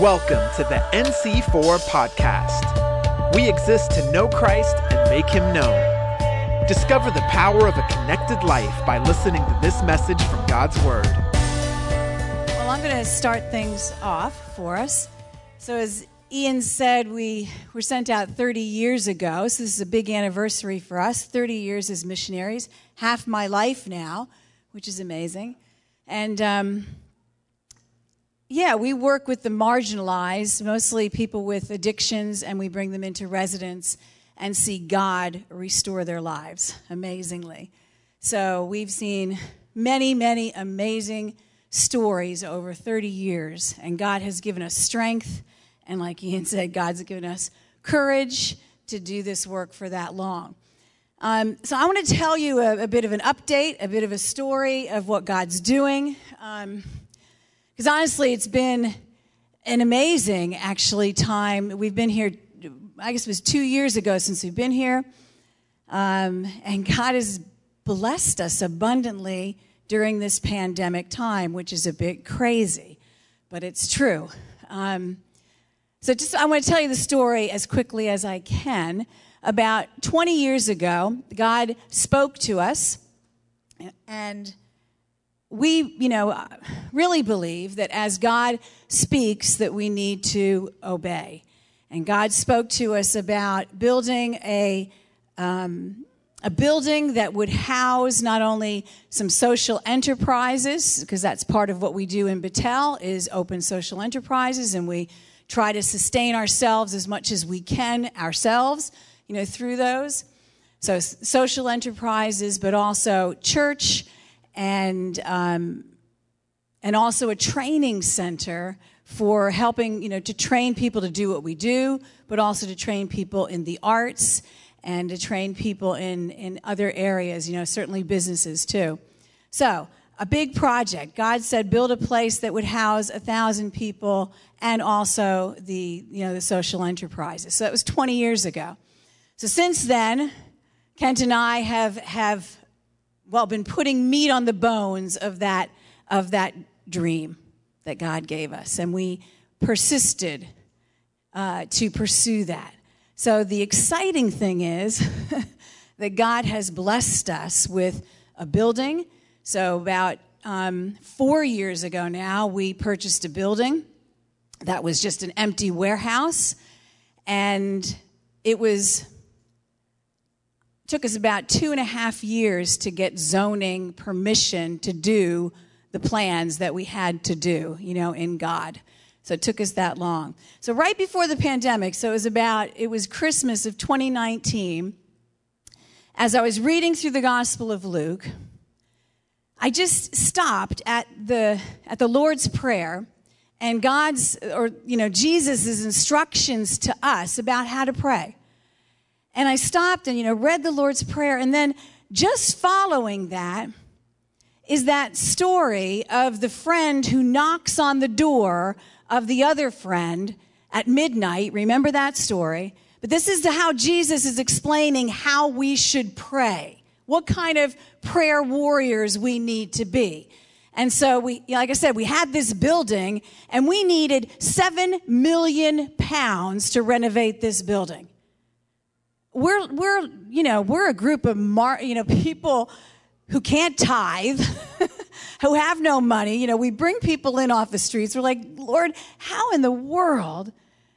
Welcome to the NC4 podcast. We exist to know Christ and make him known. Discover the power of a connected life by listening to this message from God's Word. Well, I'm going to start things off for us. So, as Ian said, we were sent out 30 years ago. So, this is a big anniversary for us 30 years as missionaries, half my life now, which is amazing. And um, yeah, we work with the marginalized, mostly people with addictions, and we bring them into residence and see God restore their lives amazingly. So we've seen many, many amazing stories over 30 years, and God has given us strength, and like Ian said, God's given us courage to do this work for that long. Um, so I want to tell you a, a, bit of an update, a bit of a story of what God's doing. Um, because honestly, it's been an amazing, actually, time. We've been here, I guess it was two years ago since we've been here. Um, and God has blessed us abundantly during this pandemic time, which is a bit crazy, but it's true. Um, so, just I want to tell you the story as quickly as I can. About 20 years ago, God spoke to us, and we, you know, really believe that as God speaks, that we need to obey. And God spoke to us about building a um, a building that would house not only some social enterprises, because that's part of what we do in Betel, is open social enterprises, and we try to sustain ourselves as much as we can ourselves, you know, through those. So social enterprises, but also church and um, and also a training center for helping you know to train people to do what we do, but also to train people in the arts and to train people in in other areas. You know, certainly businesses too. So a big project. God said, build a place that would house a thousand people and also the you know the social enterprises. So that was 20 years ago. So since then, Kent and I have have well, been putting meat on the bones of that, of that dream that God gave us. And we persisted uh, to pursue that. So the exciting thing is that God has blessed us with a building. So about um, four years ago now, we purchased a building that was just an empty warehouse. And it was took us about two and a half years to get zoning permission to do the plans that we had to do, you know, in God. So it took us that long. So right before the pandemic, so it was about, it was Christmas of 2019, as I was reading through the Gospel of Luke, I just stopped at the, at the Lord's Prayer and God's, or, you know, Jesus' instructions to us about how to pray. And I stopped and, you know, read the Lord's Prayer. And then just following that is that story of the friend who knocks on the door of the other friend at midnight. Remember that story? But this is how Jesus is explaining how we should pray, what kind of prayer warriors we need to be. And so we, like I said, we had this building and we needed seven million pounds to renovate this building we're we're you know we're a group of mar, you know people who can't tithe who have no money. You know we bring people in off the streets. We're like lord how in the world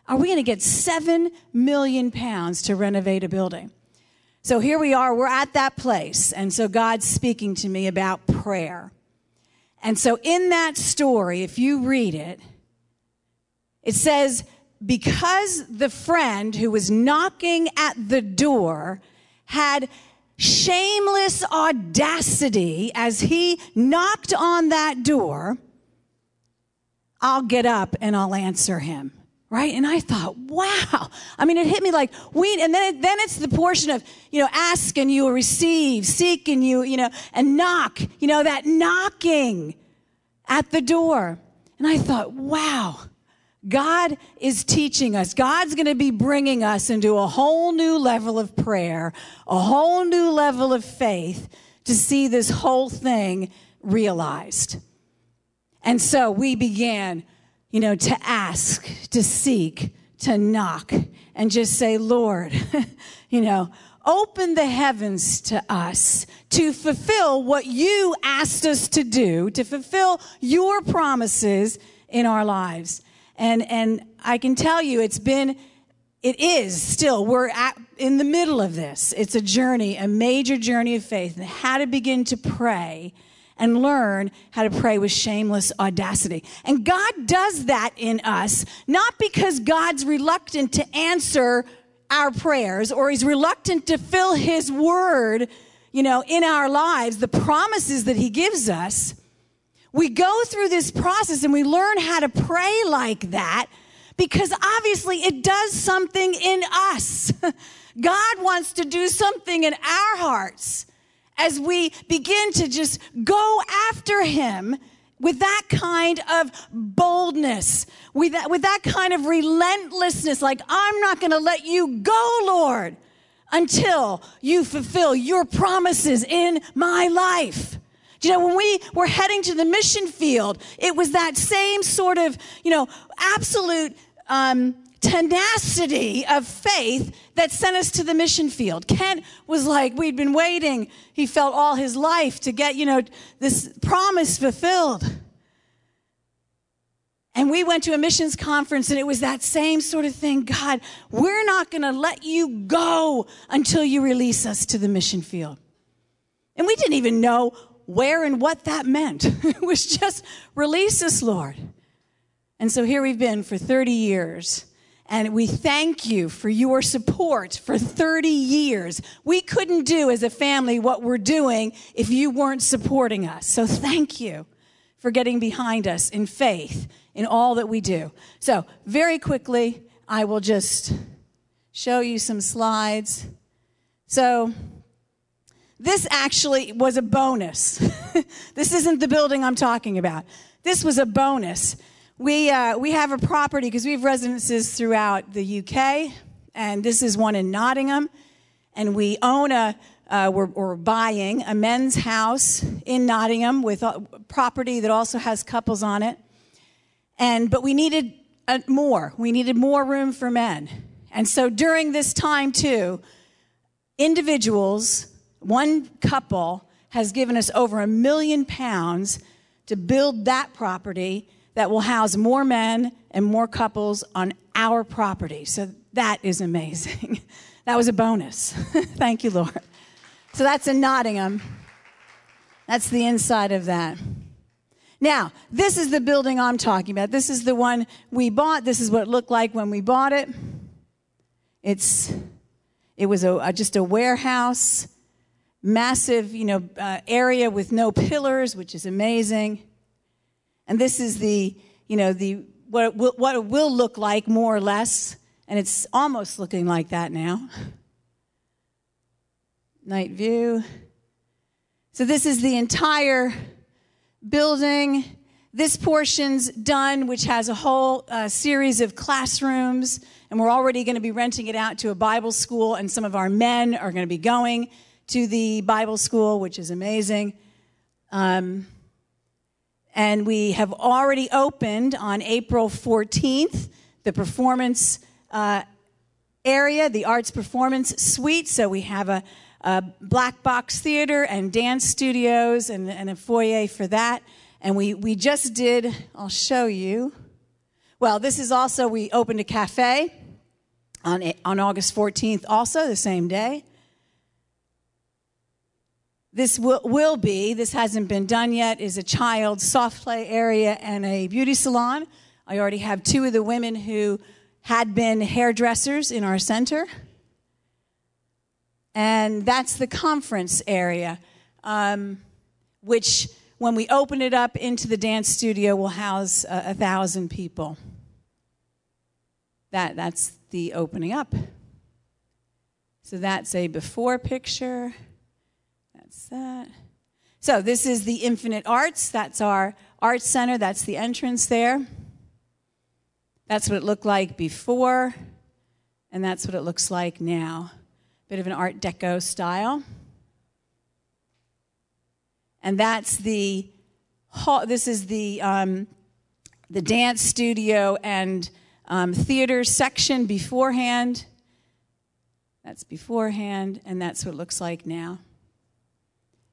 are we going to get 7 million pounds to renovate a building? So here we are. We're at that place. And so god's speaking to me about prayer. And so in that story if you read it it says because the friend who was knocking at the door had shameless audacity as he knocked on that door, I'll get up and I'll answer him. Right? And I thought, wow. I mean, it hit me like we, and then, then it's the portion of, you know, ask and you will receive, seek and you, you know, and knock, you know, that knocking at the door. And I thought, wow, God is teaching us. God's going to be bringing us into a whole new level of prayer, a whole new level of faith to see this whole thing realized. And so we began, you know, to ask, to seek, to knock, and just say, Lord, you know, open the heavens to us to fulfill what you asked us to do, to fulfill your promises in our lives. And, and I can tell you, it's been, it is still, we're at, in the middle of this. It's a journey, a major journey of faith, and how to begin to pray and learn how to pray with shameless audacity. And God does that in us, not because God's reluctant to answer our prayers or he's reluctant to fill his word, you know, in our lives, the promises that he gives us. We go through this process and we learn how to pray like that because obviously it does something in us. God wants to do something in our hearts as we begin to just go after him with that kind of boldness, with that, with that kind of relentlessness, like, I'm not going to let you go, Lord, until you fulfill your promises in my life. Do you know, when we were heading to the mission field, it was that same sort of, you know, absolute um, tenacity of faith that sent us to the mission field. Kent was like, we'd been waiting. He felt all his life to get, you know, this promise fulfilled. And we went to a missions conference and it was that same sort of thing. God, we're not going to let you go until you release us to the mission field. And we didn't even know where and what that meant. it was just release us, Lord. And so here we've been for 30 years. And we thank you for your support for 30 years. We couldn't do as a family what we're doing if you weren't supporting us. So thank you for getting behind us in faith in all that we do. So, very quickly, I will just show you some slides. So, this actually was a bonus. this isn't the building I'm talking about. This was a bonus we, uh, we have a property because we have residences throughout the UK, and this is one in Nottingham. And we own a, uh, we're, we're, buying a men's house in Nottingham with a property that also has couples on it. And, but we needed a, uh, more. We needed more room for men. And so during this time, too, individuals, one couple, has given us over a million pounds to build that property that will house more men and more couples on our property. So that is amazing. that was a bonus. Thank you, Lord. So that's in Nottingham. That's the inside of that. Now, this is the building I'm talking about. This is the one we bought. This is what it looked like when we bought it. It's it was a, just a warehouse, massive, you know, uh, area with no pillars, which is amazing. And this is the, you know, the, what it, will, what it will look like more or less. And it's almost looking like that now. Night view. So this is the entire building. This portion's done, which has a whole uh, series of classrooms, and we're already going to be renting it out to a Bible school, and some of our men are going to be going to the Bible school, which is amazing. Um, and we have already opened on April 14th the performance uh, area, the arts performance suite. So we have a, a black box theater and dance studios and, and, a foyer for that. And we, we just did, I'll show you. Well, this is also, we opened a cafe on, on August 14th, also the same day. This will, will be, this hasn't been done yet, is a child soft play area and a beauty salon. I already have two of the women who had been hairdressers in our center. And that's the conference area, um, which when we open it up into the dance studio will house a, a thousand people. That, that's the opening up. So that's a before picture. That. So this is the Infinite Arts. That's our art center. That's the entrance there. That's what it looked like before, and that's what it looks like now. Bit of an Art Deco style. And that's the hall. This is the um, the dance studio and um, theater section beforehand. That's beforehand, and that's what it looks like now.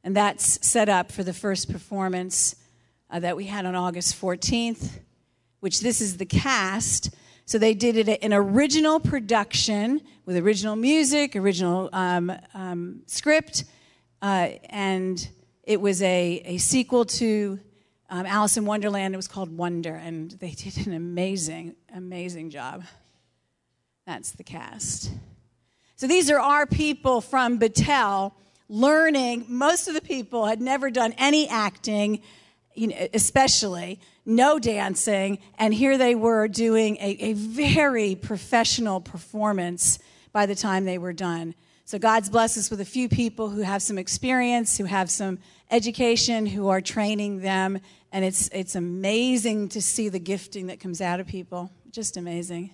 And that's set up for the first performance uh, that we had on August 14th, which this is the cast. So they did it an original production with original music, original um, um, script, uh, and it was a, a sequel to um, Alice in Wonderland. It was called Wonder, and they did an amazing, amazing job. That's the cast. So these are our people from Betel learning. Most of the people had never done any acting, you know, especially no dancing, and here they were doing a, a very professional performance by the time they were done. So God's blessed us with a few people who have some experience, who have some education, who are training them, and it's it's amazing to see the gifting that comes out of people. Just amazing.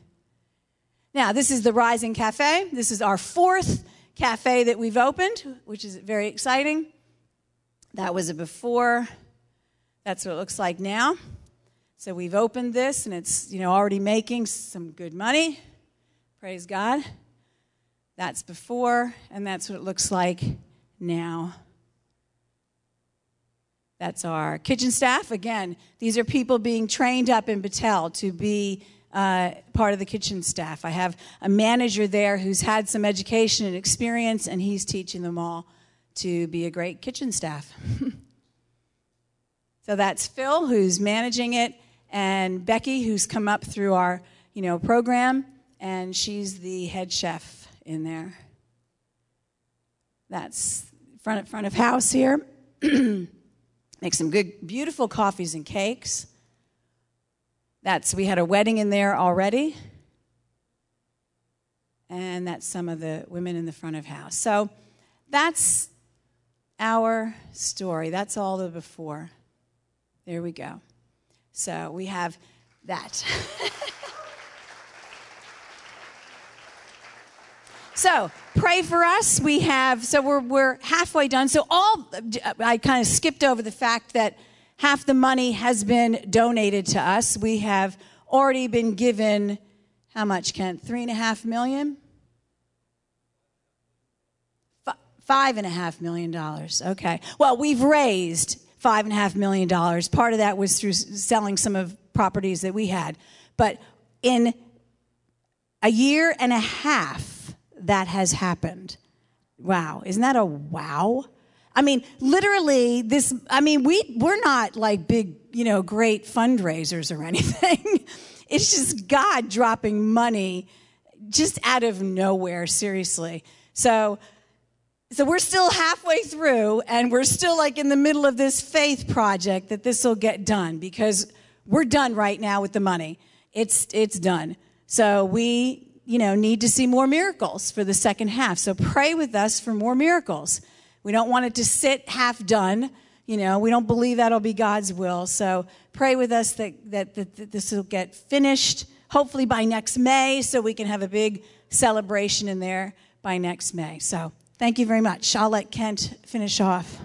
Now, this is the Rising Cafe. This is our fourth cafe that we've opened, which is very exciting. That was a before. That's what it looks like now. So we've opened this and it's, you know, already making some good money. Praise God. That's before and that's what it looks like now. That's our kitchen staff. Again, these are people being trained up in Betel to be uh, part of the kitchen staff. I have a manager there who's had some education and experience, and he's teaching them all to be a great kitchen staff. so that's Phil, who's managing it, and Becky, who's come up through our you know program, and she's the head chef in there. That's front front of house here. Make some good, beautiful coffees and cakes. That's, we had a wedding in there already. And that's some of the women in the front of house. So that's our story. That's all the before. There we go. So we have that. so pray for us. We have, so we're, we're halfway done. So all, I kind of skipped over the fact that half the money has been donated to us. We have already been given, how much, Kent? Three and a half million? F- five and a half million dollars. Okay. Well, we've raised five and a half million dollars. Part of that was through selling some of properties that we had. But in a year and a half, that has happened. Wow. Isn't that a wow? I mean, literally, this, I mean, we, we're not like big, you know, great fundraisers or anything. it's just God dropping money just out of nowhere, seriously. So, so we're still halfway through and we're still like in the middle of this faith project that this will get done because we're done right now with the money. It's, it's done. So we, you know, need to see more miracles for the second half. So pray with us for more miracles. We don't want it to sit half done. You know, we don't believe that'll be God's will. So pray with us that, that, that, that this will get finished, hopefully by next May, so we can have a big celebration in there by next May. So thank you very much. I'll let Kent finish off.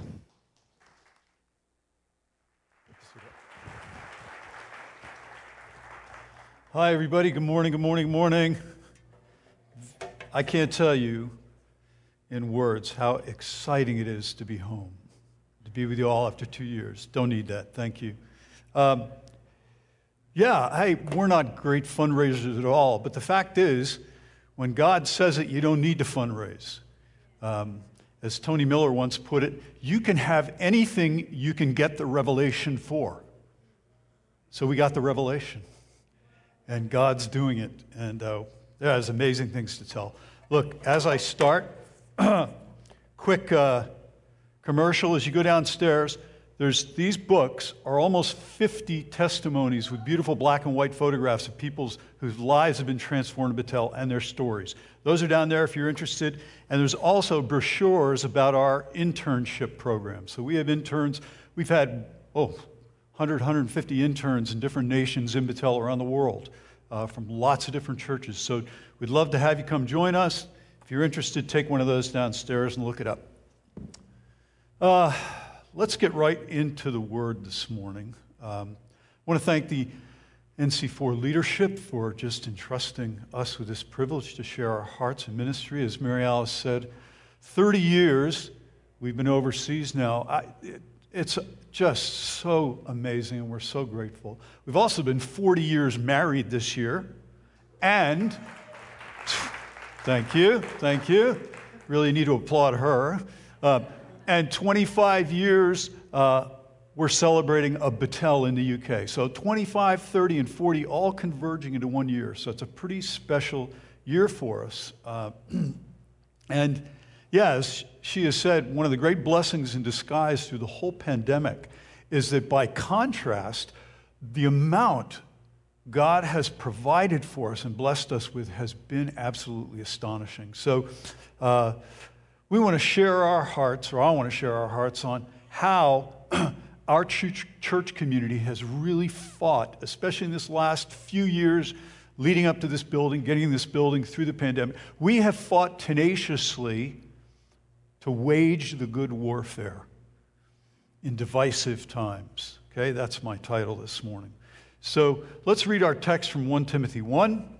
Hi, everybody. Good morning, good morning, good morning. I can't tell you in words how exciting it is to be home, to be with you all after two years. Don't need that. Thank you. Um, yeah, hey, we're not great fundraisers at all, but the fact is, when God says it, you don't need to fundraise. Um, as Tony Miller once put it, you can have anything you can get the revelation for. So we got the revelation, and God's doing it, and uh, there's amazing things to tell. Look, as I start, quick uh, commercial as you go downstairs. There's these books are almost 50 testimonies with beautiful black and white photographs of people whose lives have been transformed in Betel and their stories. Those are down there if you're interested. And there's also brochures about our internship program. So we have interns. We've had, oh, 100, 150 interns in different nations in Betel around the world uh, from lots of different churches. So we'd love to have you come join us. If you're interested, take one of those downstairs and look it up. Uh, let's get right into the word this morning. Um, I want to thank the NC4 leadership for just entrusting us with this privilege to share our hearts and ministry. As Mary Alice said, 30 years we've been overseas now. I, it, it's just so amazing, and we're so grateful. We've also been 40 years married this year, and thank you, thank you. Really need to applaud her. Uh, and 25 years, uh, we're celebrating a Betel in the UK. So 25, 30, and 40 all converging into one year. So it's a pretty special year for us. Uh, and yes, she has said one of the great blessings in disguise through the whole pandemic is that by contrast, the amount God has provided for us and blessed us with has been absolutely astonishing. So, uh, we want to share our hearts, or I want to share our hearts on how our church, church community has really fought, especially in this last few years leading up to this building, getting this building through the pandemic. We have fought tenaciously to wage the good warfare in divisive times. Okay, that's my title this morning. So let's read our text from 1 Timothy 1.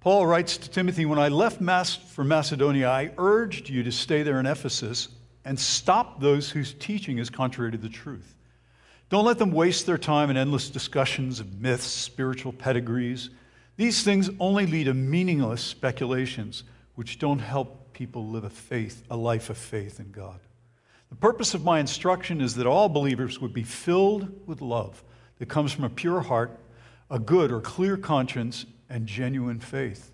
Paul writes to Timothy When I left Mas- for Macedonia, I urged you to stay there in Ephesus and stop those whose teaching is contrary to the truth. Don't let them waste their time in endless discussions of myths, spiritual pedigrees. These things only lead to meaningless speculations which don't help people live a faith, a life of faith in God. The purpose of my instruction is that all believers would be filled with love that comes from a pure heart, a good or clear conscience, and genuine faith.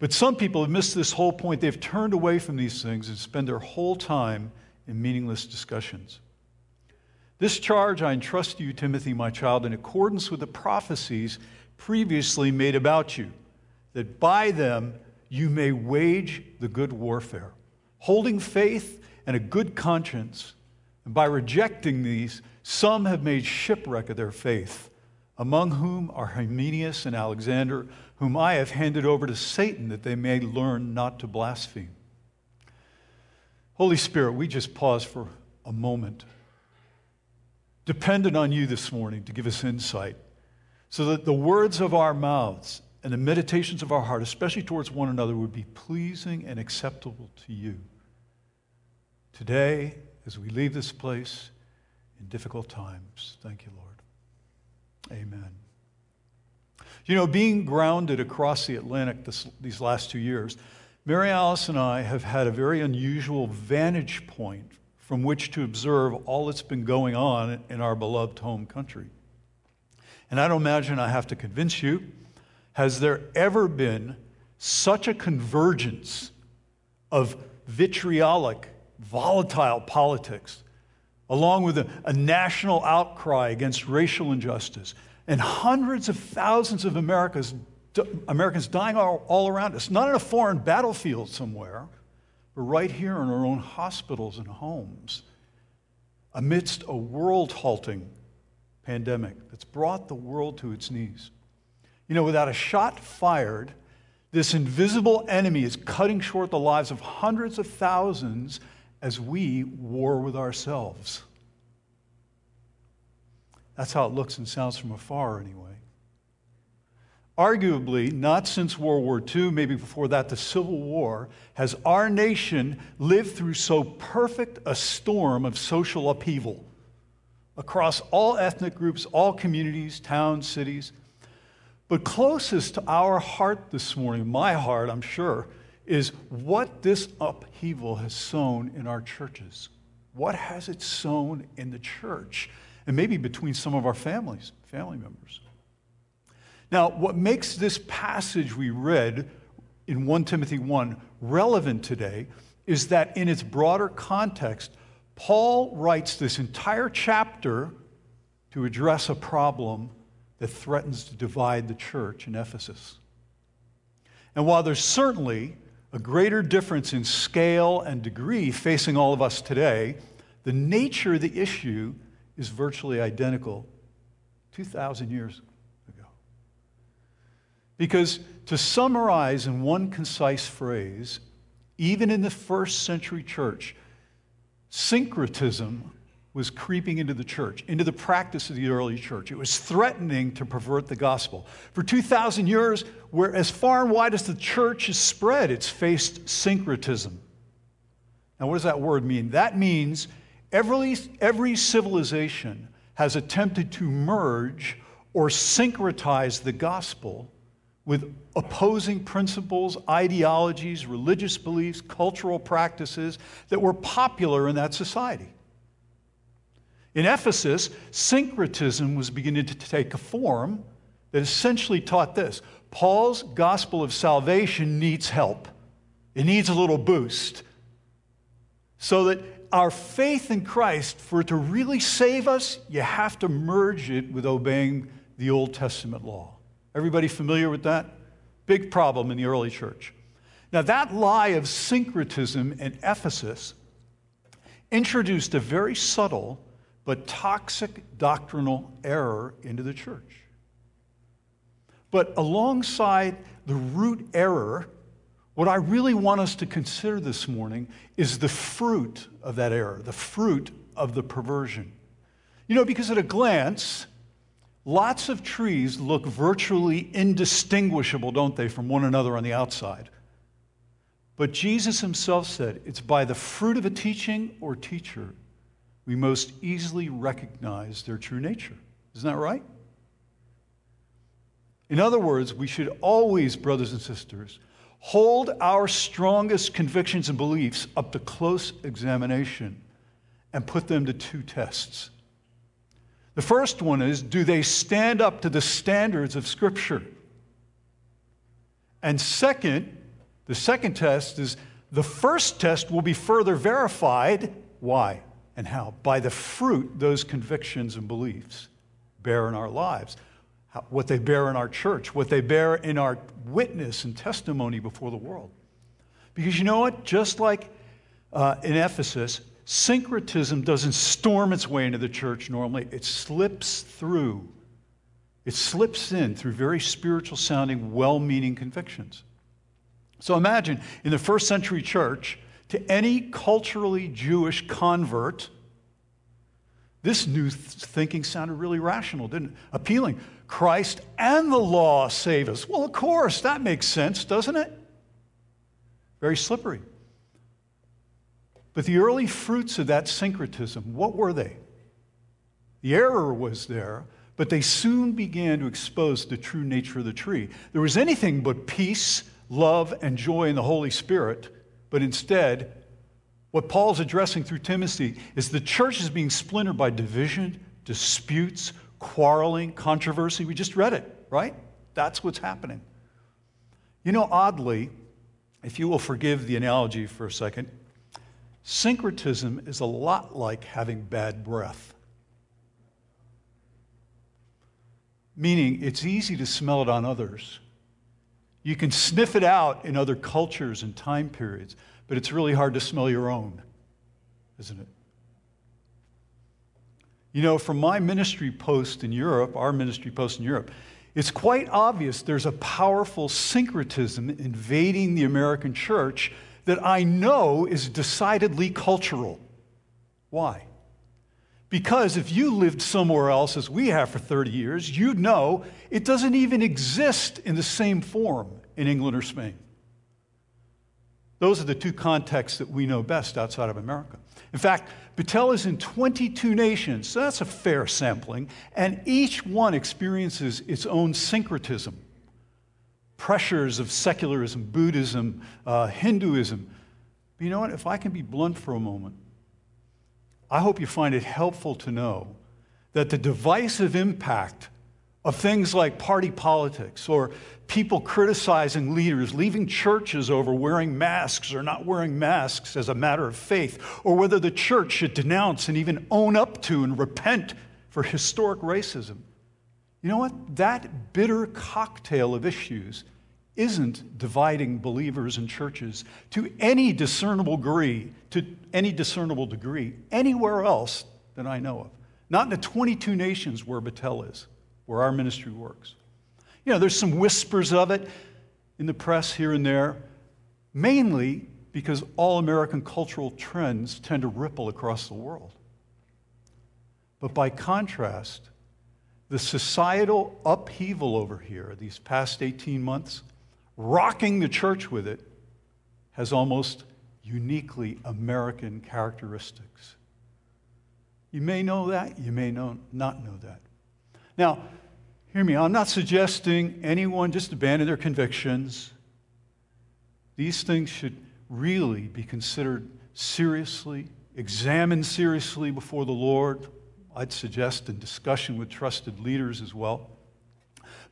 But some people have missed this whole point. They've turned away from these things and spend their whole time in meaningless discussions. This charge I entrust to you, Timothy, my child, in accordance with the prophecies previously made about you, that by them you may wage the good warfare, holding faith and a good conscience. And by rejecting these, some have made shipwreck of their faith among whom are Hymenaeus and Alexander, whom I have handed over to Satan that they may learn not to blaspheme. Holy Spirit, we just pause for a moment, dependent on you this morning to give us insight, so that the words of our mouths and the meditations of our heart, especially towards one another, would be pleasing and acceptable to you. Today, as we leave this place in difficult times, thank you, Lord. Amen. You know, being grounded across the Atlantic this, these last two years, Mary Alice and I have had a very unusual vantage point from which to observe all that's been going on in our beloved home country. And I don't imagine I have to convince you. Has there ever been such a convergence of vitriolic, volatile politics along with a, a national outcry against racial injustice, and hundreds of thousands of Americans, Americans dying all, all around us, not in a foreign battlefield somewhere, but right here in our own hospitals and homes, amidst a world halting pandemic that's brought the world to its knees. You know, without a shot fired, this invisible enemy is cutting short the lives of hundreds of thousands as we war with ourselves. That's how it looks and sounds from afar, anyway. Arguably, not since World War II, maybe before that, the Civil War, has our nation lived through so perfect a storm of social upheaval across all ethnic groups, all communities, towns, cities. But closest to our heart this morning, my heart, I'm sure, is what this upheaval has sown in our churches. What has it sown in the church? And maybe between some of our families, family members. Now, what makes this passage we read in 1 Timothy 1 relevant today is that in its broader context, Paul writes this entire chapter to address a problem that threatens to divide the church in Ephesus. And while there's certainly a greater difference in scale and degree facing all of us today, the nature of the issue is virtually identical 2,000 years ago. Because to summarize in one concise phrase, even in the first century church, syncretism was creeping into the church, into the practice of the early church. It was threatening to pervert the gospel. For 2,000 years, where as far and wide as the church has spread, it's faced syncretism. Now, what does that word mean? That means every, every civilization has attempted to merge or syncretize the gospel with opposing principles, ideologies, religious beliefs, cultural practices that were popular in that society. In Ephesus, syncretism was beginning to take a form that essentially taught this Paul's gospel of salvation needs help, it needs a little boost. So that our faith in Christ, for it to really save us, you have to merge it with obeying the Old Testament law. Everybody familiar with that? Big problem in the early church. Now, that lie of syncretism in Ephesus introduced a very subtle but toxic doctrinal error into the church. But alongside the root error, what I really want us to consider this morning is the fruit of that error, the fruit of the perversion. You know, because at a glance, lots of trees look virtually indistinguishable, don't they, from one another on the outside. But Jesus himself said, it's by the fruit of a teaching or teacher we most easily recognize their true nature. Isn't that right? In other words, we should always, brothers and sisters, hold our strongest convictions and beliefs up to close examination and put them to two tests. The first one is do they stand up to the standards of Scripture? And second, the second test is the first test will be further verified. Why? And how? By the fruit those convictions and beliefs bear in our lives, how, what they bear in our church, what they bear in our witness and testimony before the world. Because you know what? Just like uh, in Ephesus, syncretism doesn't storm its way into the church normally, it slips through. It slips in through very spiritual sounding, well meaning convictions. So imagine in the first century church, to any culturally Jewish convert, this new thinking sounded really rational, didn't it? Appealing. Christ and the law save us. Well, of course, that makes sense, doesn't it? Very slippery. But the early fruits of that syncretism, what were they? The error was there, but they soon began to expose the true nature of the tree. There was anything but peace, love, and joy in the Holy Spirit but instead, what Paul's addressing through Timothy is the church is being splintered by division, disputes, quarreling, controversy. We just read it, right? That's what's happening. You know, oddly, if you will forgive the analogy for a second, syncretism is a lot like having bad breath. Meaning, it's easy to smell it on others you can sniff it out in other cultures and time periods, but it's really hard to smell your own, isn't it? You know, from my ministry post in Europe, our ministry post in Europe, it's quite obvious there's a powerful syncretism invading the American church that I know is decidedly cultural. Why? Because if you lived somewhere else, as we have for 30 years, you'd know it doesn't even exist in the same form in England or Spain. Those are the two contexts that we know best outside of America. In fact, Betel is in 22 nations, so that's a fair sampling, and each one experiences its own syncretism. Pressures of secularism, Buddhism, uh, Hinduism. But you know what? If I can be blunt for a moment, I hope you find it helpful to know that the divisive impact of things like party politics or people criticizing leaders, leaving churches over wearing masks or not wearing masks as a matter of faith, or whether the church should denounce and even own up to and repent for historic racism. You know what? That bitter cocktail of issues isn't dividing believers and churches to any discernible degree, to any discernible degree, anywhere else that I know of. Not in the 22 nations where Betel is, where our ministry works. You know, there's some whispers of it in the press here and there, mainly because all American cultural trends tend to ripple across the world. But by contrast, the societal upheaval over here these past 18 months, rocking the church with it, has almost uniquely American characteristics. You may know that, you may know, not know that. Now, hear me, I'm not suggesting anyone just abandon their convictions. These things should really be considered seriously, examined seriously before the Lord. I'd suggest in discussion with trusted leaders as well.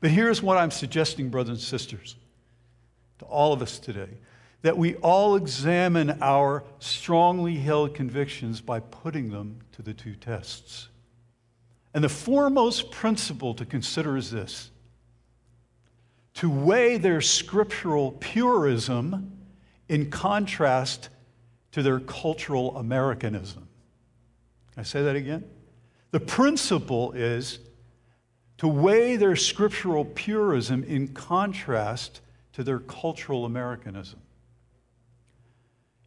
But here's what I'm suggesting, brothers and sisters, to all of us today that we all examine our strongly held convictions by putting them to the two tests. And the foremost principle to consider is this to weigh their scriptural purism in contrast to their cultural Americanism. Can I say that again? The principle is to weigh their scriptural purism in contrast to their cultural Americanism.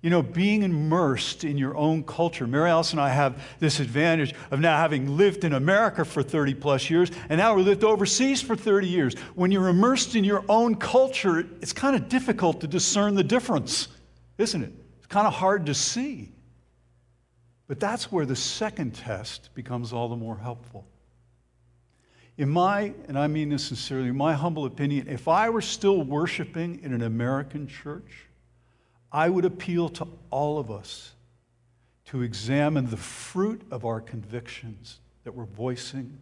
You know, being immersed in your own culture. Mary Alice and I have this advantage of now having lived in America for 30 plus years, and now we lived overseas for 30 years. When you're immersed in your own culture, it's kind of difficult to discern the difference, isn't it? It's kind of hard to see. But that's where the second test becomes all the more helpful. In my, and I mean this sincerely, in my humble opinion, if I were still worshiping in an American church, I would appeal to all of us to examine the fruit of our convictions that we're voicing,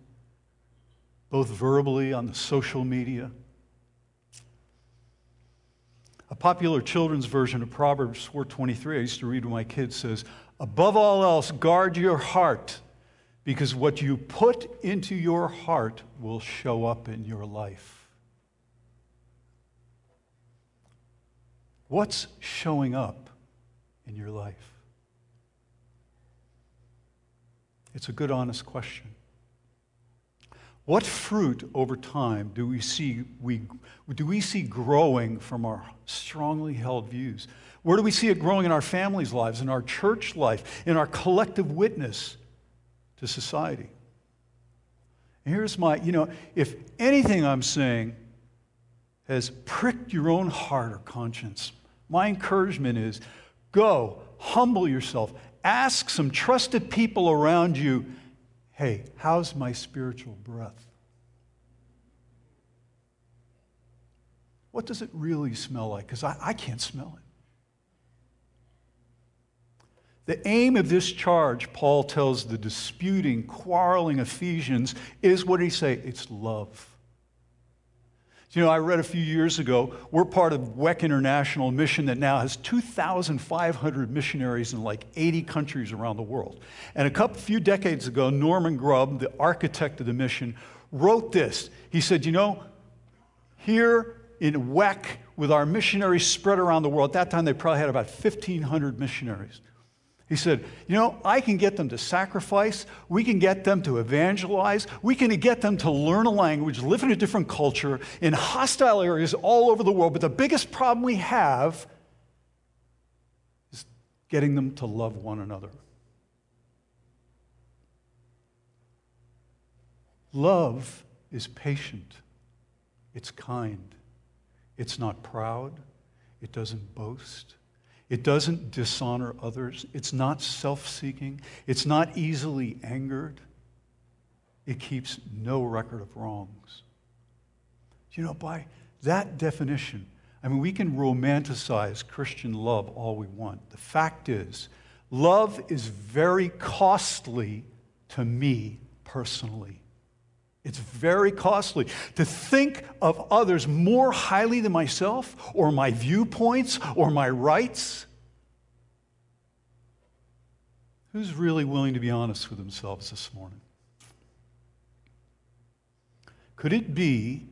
both verbally on the social media. A popular children's version of Proverbs 4:23 I used to read to my kids says, "Above all else, guard your heart, because what you put into your heart will show up in your life." What's showing up in your life? It's a good, honest question. What fruit over time do we see, we, do we see growing from our strongly held views? Where do we see it growing in our families' lives, in our church life, in our collective witness to society? And here's my, you know, if anything I'm saying has pricked your own heart or conscience, my encouragement is go, humble yourself, ask some trusted people around you hey, how's my spiritual breath? What does it really smell like? Because I, I can't smell it. The aim of this charge, Paul tells the disputing, quarreling Ephesians, is what did he say? It's love. You know, I read a few years ago, we're part of WEC International Mission that now has 2,500 missionaries in like 80 countries around the world. And a couple, few decades ago, Norman Grubb, the architect of the mission, wrote this. He said, You know, here in WEC, with our missionaries spread around the world, at that time they probably had about 1,500 missionaries. He said, You know, I can get them to sacrifice. We can get them to evangelize. We can get them to learn a language, live in a different culture, in hostile areas all over the world. But the biggest problem we have is getting them to love one another. Love is patient, it's kind, it's not proud, it doesn't boast. It doesn't dishonor others. It's not self seeking. It's not easily angered. It keeps no record of wrongs. You know, by that definition, I mean, we can romanticize Christian love all we want. The fact is, love is very costly to me personally. It's very costly to think of others more highly than myself or my viewpoints or my rights. Who's really willing to be honest with themselves this morning? Could it be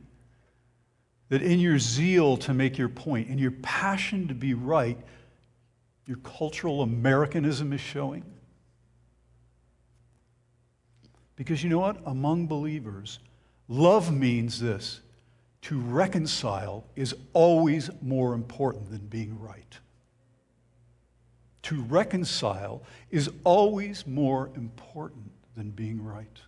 that in your zeal to make your point, in your passion to be right, your cultural Americanism is showing? Because you know what? Among believers, love means this to reconcile is always more important than being right. To reconcile is always more important than being right.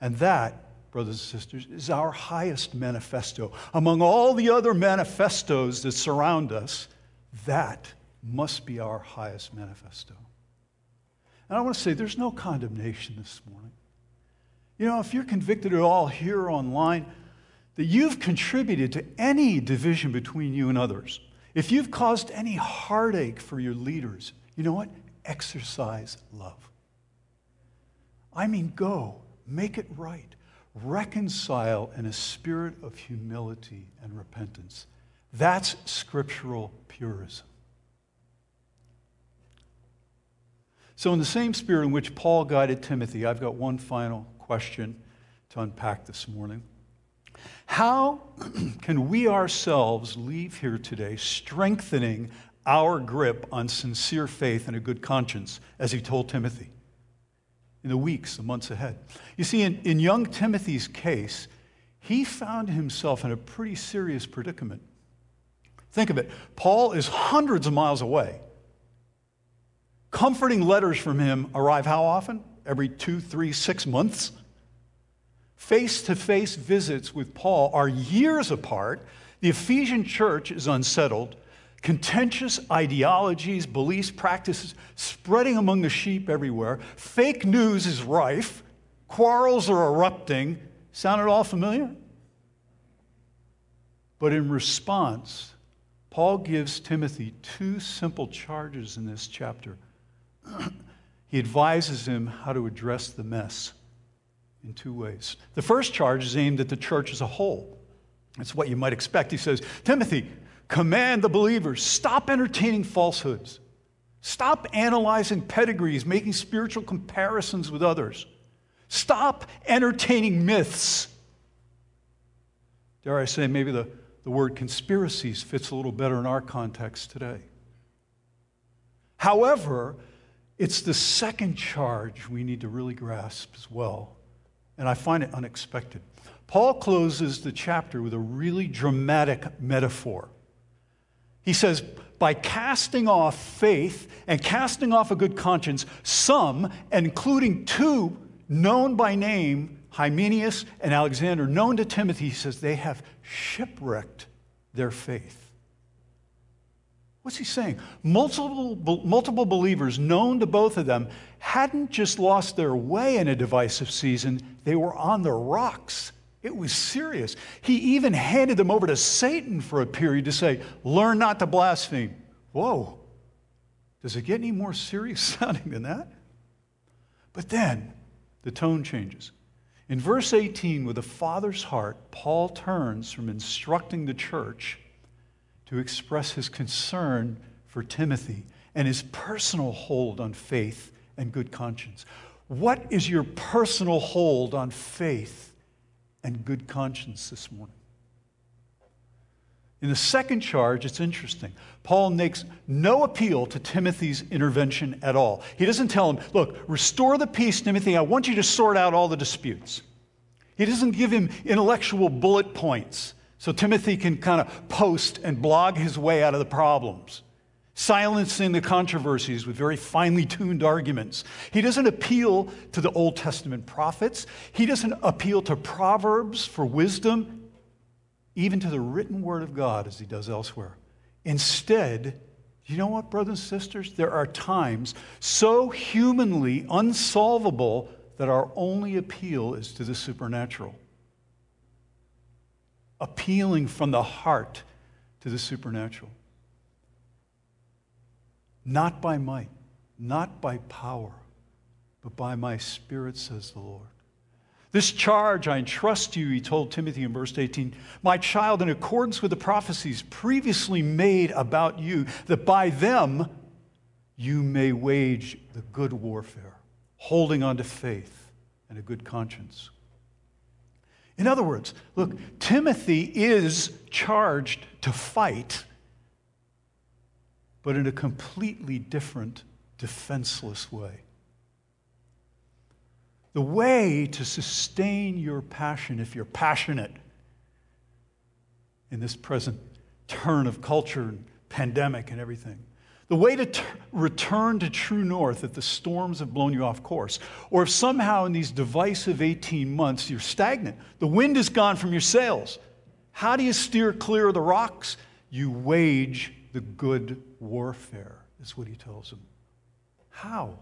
And that, brothers and sisters, is our highest manifesto. Among all the other manifestos that surround us, that must be our highest manifesto. And I want to say there's no condemnation this morning. You know, if you're convicted at all here online that you've contributed to any division between you and others, if you've caused any heartache for your leaders, you know what? Exercise love. I mean, go, make it right, reconcile in a spirit of humility and repentance. That's scriptural purism. So, in the same spirit in which Paul guided Timothy, I've got one final question to unpack this morning. How can we ourselves leave here today strengthening our grip on sincere faith and a good conscience, as he told Timothy in the weeks, the months ahead? You see, in, in young Timothy's case, he found himself in a pretty serious predicament. Think of it Paul is hundreds of miles away. Comforting letters from him arrive how often? Every two, three, six months? Face to face visits with Paul are years apart. The Ephesian church is unsettled. Contentious ideologies, beliefs, practices spreading among the sheep everywhere. Fake news is rife. Quarrels are erupting. Sound at all familiar? But in response, Paul gives Timothy two simple charges in this chapter. he advises him how to address the mess in two ways. The first charge is aimed at the church as a whole. It's what you might expect. He says, Timothy, command the believers, stop entertaining falsehoods. Stop analyzing pedigrees, making spiritual comparisons with others. Stop entertaining myths. Dare I say, maybe the, the word conspiracies fits a little better in our context today. However, it's the second charge we need to really grasp as well and I find it unexpected. Paul closes the chapter with a really dramatic metaphor. He says, by casting off faith and casting off a good conscience, some, including two known by name, Hymenaeus and Alexander, known to Timothy, he says, they have shipwrecked their faith. What's he saying? Multiple, multiple believers known to both of them hadn't just lost their way in a divisive season, they were on the rocks. It was serious. He even handed them over to Satan for a period to say, Learn not to blaspheme. Whoa. Does it get any more serious sounding than that? But then the tone changes. In verse 18, with a father's heart, Paul turns from instructing the church to express his concern for Timothy and his personal hold on faith and good conscience. What is your personal hold on faith and good conscience this morning? In the second charge, it's interesting. Paul makes no appeal to Timothy's intervention at all. He doesn't tell him, look, restore the peace, Timothy. I want you to sort out all the disputes. He doesn't give him intellectual bullet points so Timothy can kind of post and blog his way out of the problems, silencing the controversies with very finely tuned arguments. He doesn't appeal to the Old Testament prophets, he doesn't appeal to Proverbs for wisdom, even to the written word of God as he does elsewhere. Instead, you know what, brothers and sisters? There are times so humanly unsolvable that our only appeal is to the supernatural appealing from the heart to the supernatural. Not by might, not by power, but by my spirit, says the Lord. This charge I entrust you, he told Timothy in verse 18, my child, in accordance with the prophecies previously made about you, that by them you may wage the good warfare, holding on to faith and a good conscience. In other words, look, Timothy is charged to fight, but in a completely different, defenseless way. The way to sustain your passion, if you're passionate in this present turn of culture and pandemic and everything, The way to return to true north if the storms have blown you off course, or if somehow in these divisive 18 months you're stagnant, the wind is gone from your sails. How do you steer clear of the rocks? You wage the good warfare, is what he tells them. How?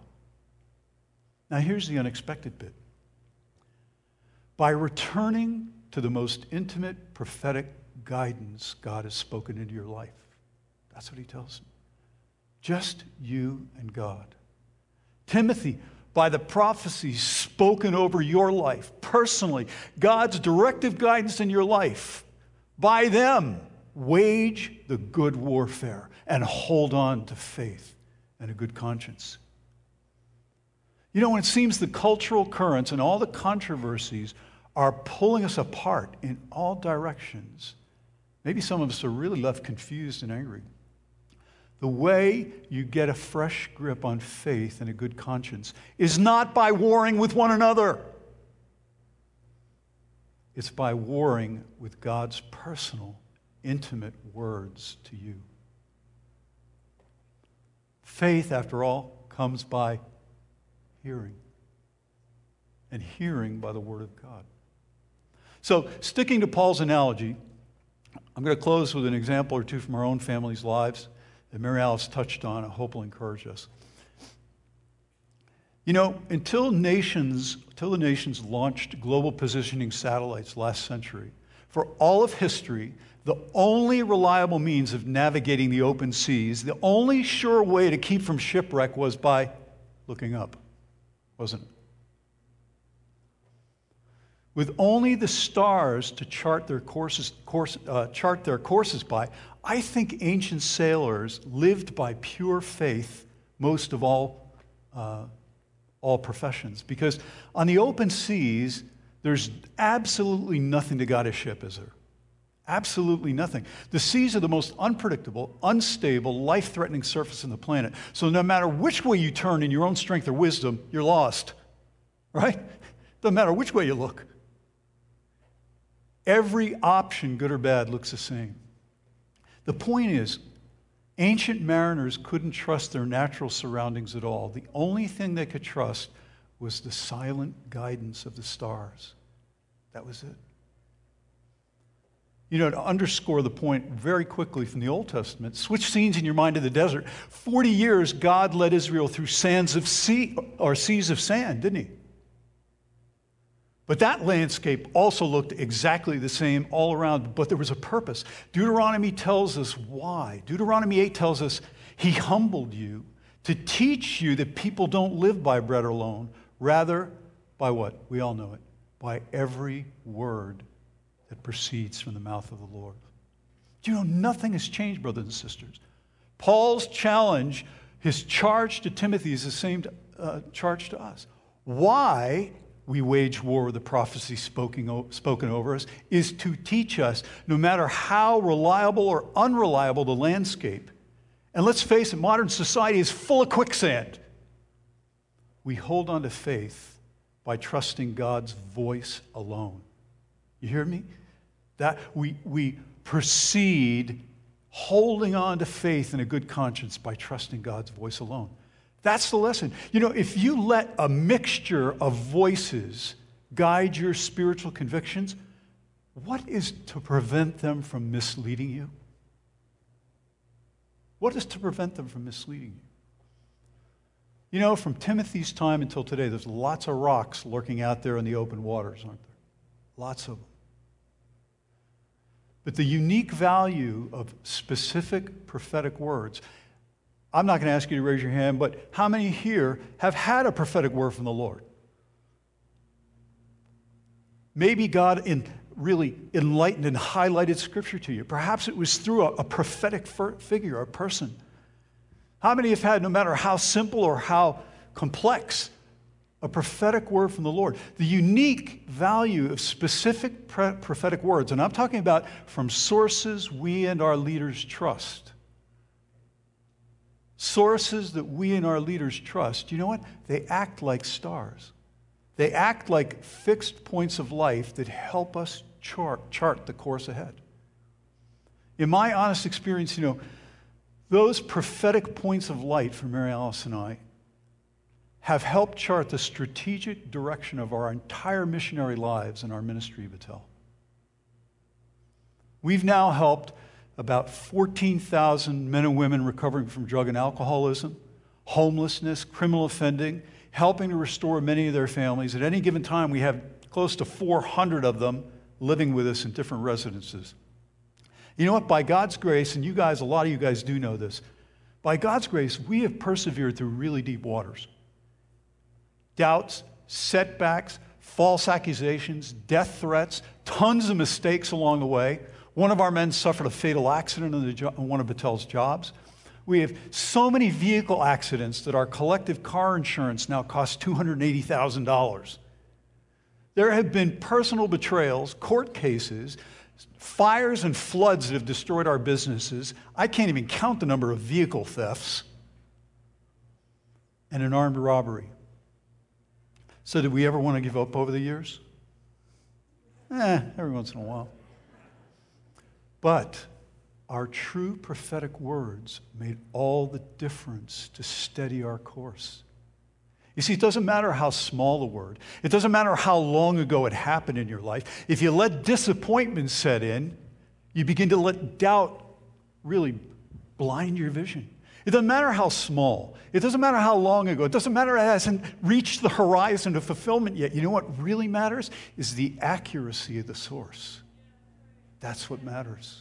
Now, here's the unexpected bit. By returning to the most intimate prophetic guidance God has spoken into your life. That's what he tells them. Just you and God. Timothy, by the prophecies spoken over your life, personally, God's directive guidance in your life, by them, wage the good warfare and hold on to faith and a good conscience. You know, when it seems the cultural currents and all the controversies are pulling us apart in all directions, maybe some of us are really left confused and angry. The way you get a fresh grip on faith and a good conscience is not by warring with one another. It's by warring with God's personal, intimate words to you. Faith, after all, comes by hearing, and hearing by the Word of God. So, sticking to Paul's analogy, I'm going to close with an example or two from our own family's lives that Mary Alice touched on, I hope will encourage us. You know, until nations, until the nations launched global positioning satellites last century, for all of history, the only reliable means of navigating the open seas, the only sure way to keep from shipwreck was by looking up, wasn't it? With only the stars to chart their courses, course, uh, chart their courses by, I think ancient sailors lived by pure faith most of all, uh, all professions. Because on the open seas, there's absolutely nothing to guide a ship, is there? Absolutely nothing. The seas are the most unpredictable, unstable, life threatening surface on the planet. So no matter which way you turn in your own strength or wisdom, you're lost. Right? Doesn't matter which way you look. Every option, good or bad, looks the same. The point is, ancient mariners couldn't trust their natural surroundings at all. The only thing they could trust was the silent guidance of the stars. That was it. You know, to underscore the point very quickly from the Old Testament, switch scenes in your mind to the desert. 40 years, God led Israel through sands of sea, or seas of sand, didn't he? But that landscape also looked exactly the same all around, but there was a purpose. Deuteronomy tells us why. Deuteronomy 8 tells us, He humbled you to teach you that people don't live by bread alone, rather, by what? We all know it. By every word that proceeds from the mouth of the Lord. Do you know nothing has changed, brothers and sisters? Paul's challenge, his charge to Timothy, is the same uh, charge to us. Why we wage war with the prophecy spoken, spoken over us is to teach us, no matter how reliable or unreliable the landscape, and let's face it, modern society is full of quicksand. We hold on to faith by trusting God's voice alone. You hear me? That we, we proceed holding on to faith and a good conscience by trusting God's voice alone. That's the lesson. You know, if you let a mixture of voices guide your spiritual convictions, what is to prevent them from misleading you? What is to prevent them from misleading you? You know, from Timothy's time until today, there's lots of rocks lurking out there in the open waters, aren't there? Lots of them. But the unique value of specific prophetic words I'm not going to ask you to raise your hand, but how many here have had a prophetic word from the Lord? Maybe God in, really enlightened and highlighted scripture to you. Perhaps it was through a, a prophetic figure, a person. How many have had, no matter how simple or how complex, a prophetic word from the Lord? The unique value of specific prophetic words, and I'm talking about from sources we and our leaders trust sources that we and our leaders trust, you know what? They act like stars. They act like fixed points of life that help us chart, chart the course ahead. In my honest experience, you know, Those prophetic points of light for Mary Alice and I have helped chart the strategic direction of our entire missionary lives and our ministry, of Betel. We've now helped about 14,000 men and women recovering from drug and alcoholism, homelessness, criminal offending, helping to restore many of their families. At any given time, we have close to 400 of them living with us in different residences. You know what? By God's grace, and you guys, a lot of you guys do know this, by God's grace, we have persevered through really deep waters. Doubts, setbacks, false accusations, death threats, tons of mistakes along the way. One of our men suffered a fatal accident on, jo- on one of Betel's jobs. We have so many vehicle accidents that our collective car insurance now costs $280,000. There have been personal betrayals, court cases, fires and floods that have destroyed our businesses. I can't even count the number of vehicle thefts and an armed robbery. So, did we ever want to give up over the years? Eh, every once in a while. But our true prophetic words made all the difference to steady our course. You see, it doesn't matter how small the word, it doesn't matter how long ago it happened in your life. If you let disappointment set in, you begin to let doubt really blind your vision. It doesn't matter how small, it doesn't matter how long ago, it doesn't matter it hasn't reached the horizon of fulfillment yet. You know what really matters is the accuracy of the source. That's what matters.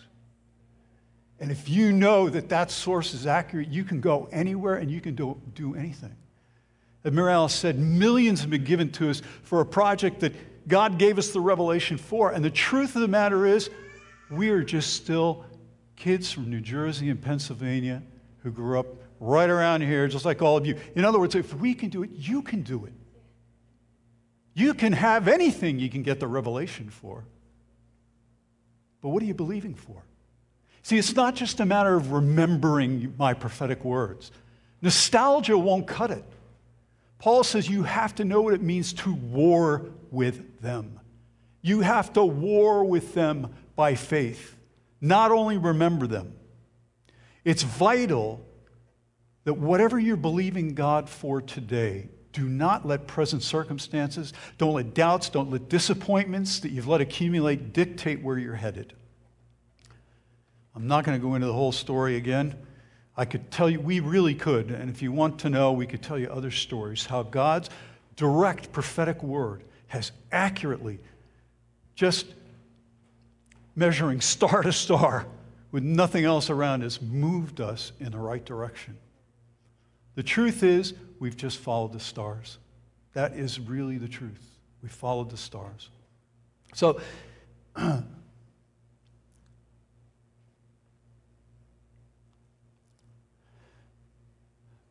And if you know that that source is accurate, you can go anywhere and you can do, do anything. As said, millions have been given to us for a project that God gave us the revelation for. And the truth of the matter is, we are just still kids from New Jersey and Pennsylvania who grew up right around here, just like all of you. In other words, if we can do it, you can do it. You can have anything you can get the revelation for. But what are you believing for? See, it's not just a matter of remembering my prophetic words. Nostalgia won't cut it. Paul says you have to know what it means to war with them. You have to war with them by faith, not only remember them. It's vital that whatever you're believing God for today, do not let present circumstances, don't let doubts, don't let disappointments that you've let accumulate dictate where you're headed. I'm not going to go into the whole story again. I could tell you, we really could, and if you want to know, we could tell you other stories how God's direct prophetic word has accurately, just measuring star to star with nothing else around us, moved us in the right direction. The truth is, we've just followed the stars. That is really the truth. We followed the stars. So,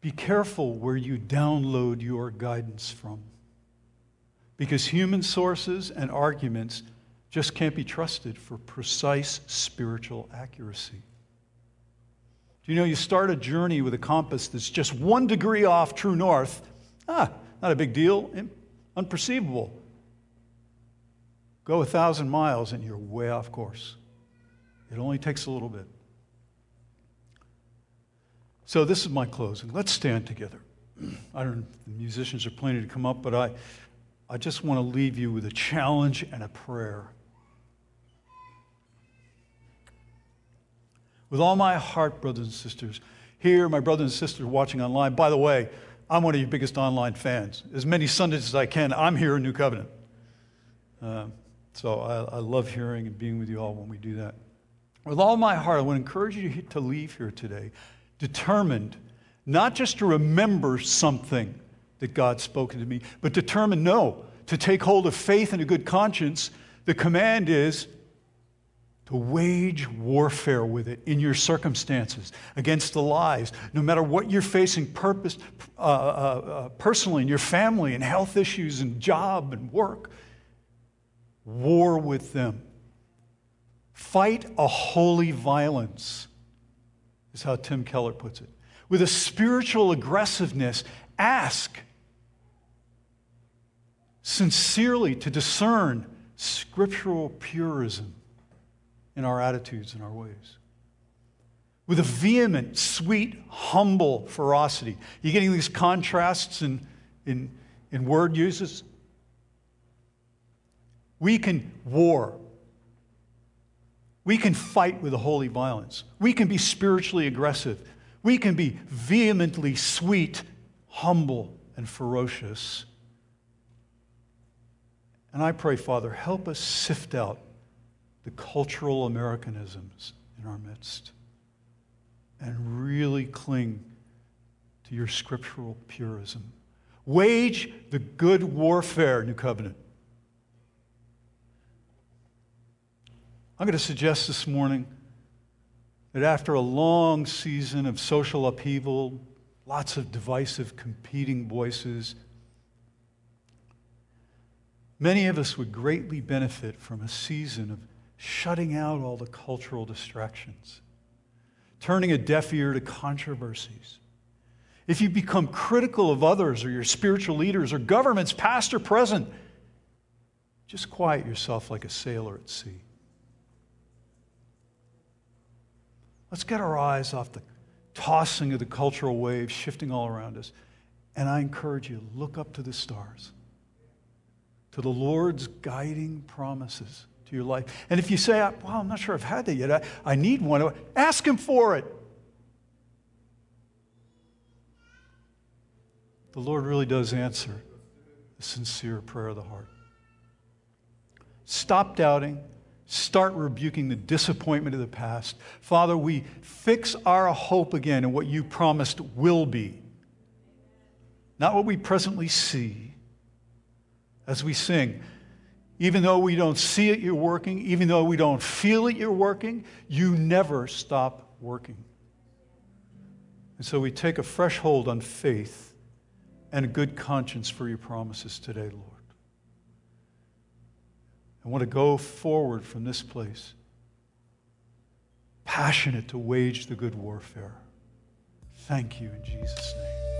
Be careful where you download your guidance from. Because human sources and arguments just can't be trusted for precise spiritual accuracy. Do you know you start a journey with a compass that's just one degree off true north? Ah, not a big deal, unperceivable. Go a thousand miles and you're way off course. It only takes a little bit. So this is my closing. Let's stand together. I don't know if the musicians are planning to come up, but I, I just want to leave you with a challenge and a prayer. With all my heart, brothers and sisters, here, my brothers and sisters watching online, by the way, I'm one of your biggest online fans. As many Sundays as I can, I'm here in New Covenant. Uh, so I, I, love hearing and being with you all when we do that. With all my heart, I want to encourage you to leave here today determined not just to remember something that God's spoken to me, but determined, no, to take hold of faith and a good conscience. The command is to wage warfare with it in your circumstances against the lies, no matter what you're facing purpose, uh, uh, uh, personally in your family and health issues and job and work. War with them. Fight a holy violence is how Tim Keller puts it. With a spiritual aggressiveness, ask sincerely to discern scriptural purism in our attitudes and our ways. with a vehement, sweet, humble ferocity. You're getting these contrasts in, in, in word uses? We can war. We can fight with a holy violence. We can be spiritually aggressive. We can be vehemently sweet, humble, and ferocious. And I pray, Father, help us sift out the cultural Americanisms in our midst and really cling to your scriptural purism. Wage the good warfare, New Covenant. I'm going to suggest this morning that after a long season of social upheaval, lots of divisive, competing voices, many of us would greatly benefit from a season of shutting out all the cultural distractions, turning a deaf ear to controversies. If you become critical of others or your spiritual leaders or governments, past or present, just quiet yourself like a sailor at sea. Let's get our eyes off the tossing of the cultural waves shifting all around us. And I encourage you, look up to the stars, to the Lord's guiding promises to your life. And if you say, well, I'm not sure I've had that yet, I, I need one, ask Him for it. The Lord really does answer the sincere prayer of the heart. Stop doubting. Start rebuking the disappointment of the past. Father, we fix our hope again in what you promised will be, not what we presently see. As we sing, even though we don't see it, you're working. Even though we don't feel it, you're working. You never stop working. And so we take a fresh hold on faith and a good conscience for your promises today, Lord. I want to go forward from this place, passionate to wage the good warfare. Thank you in Jesus' name.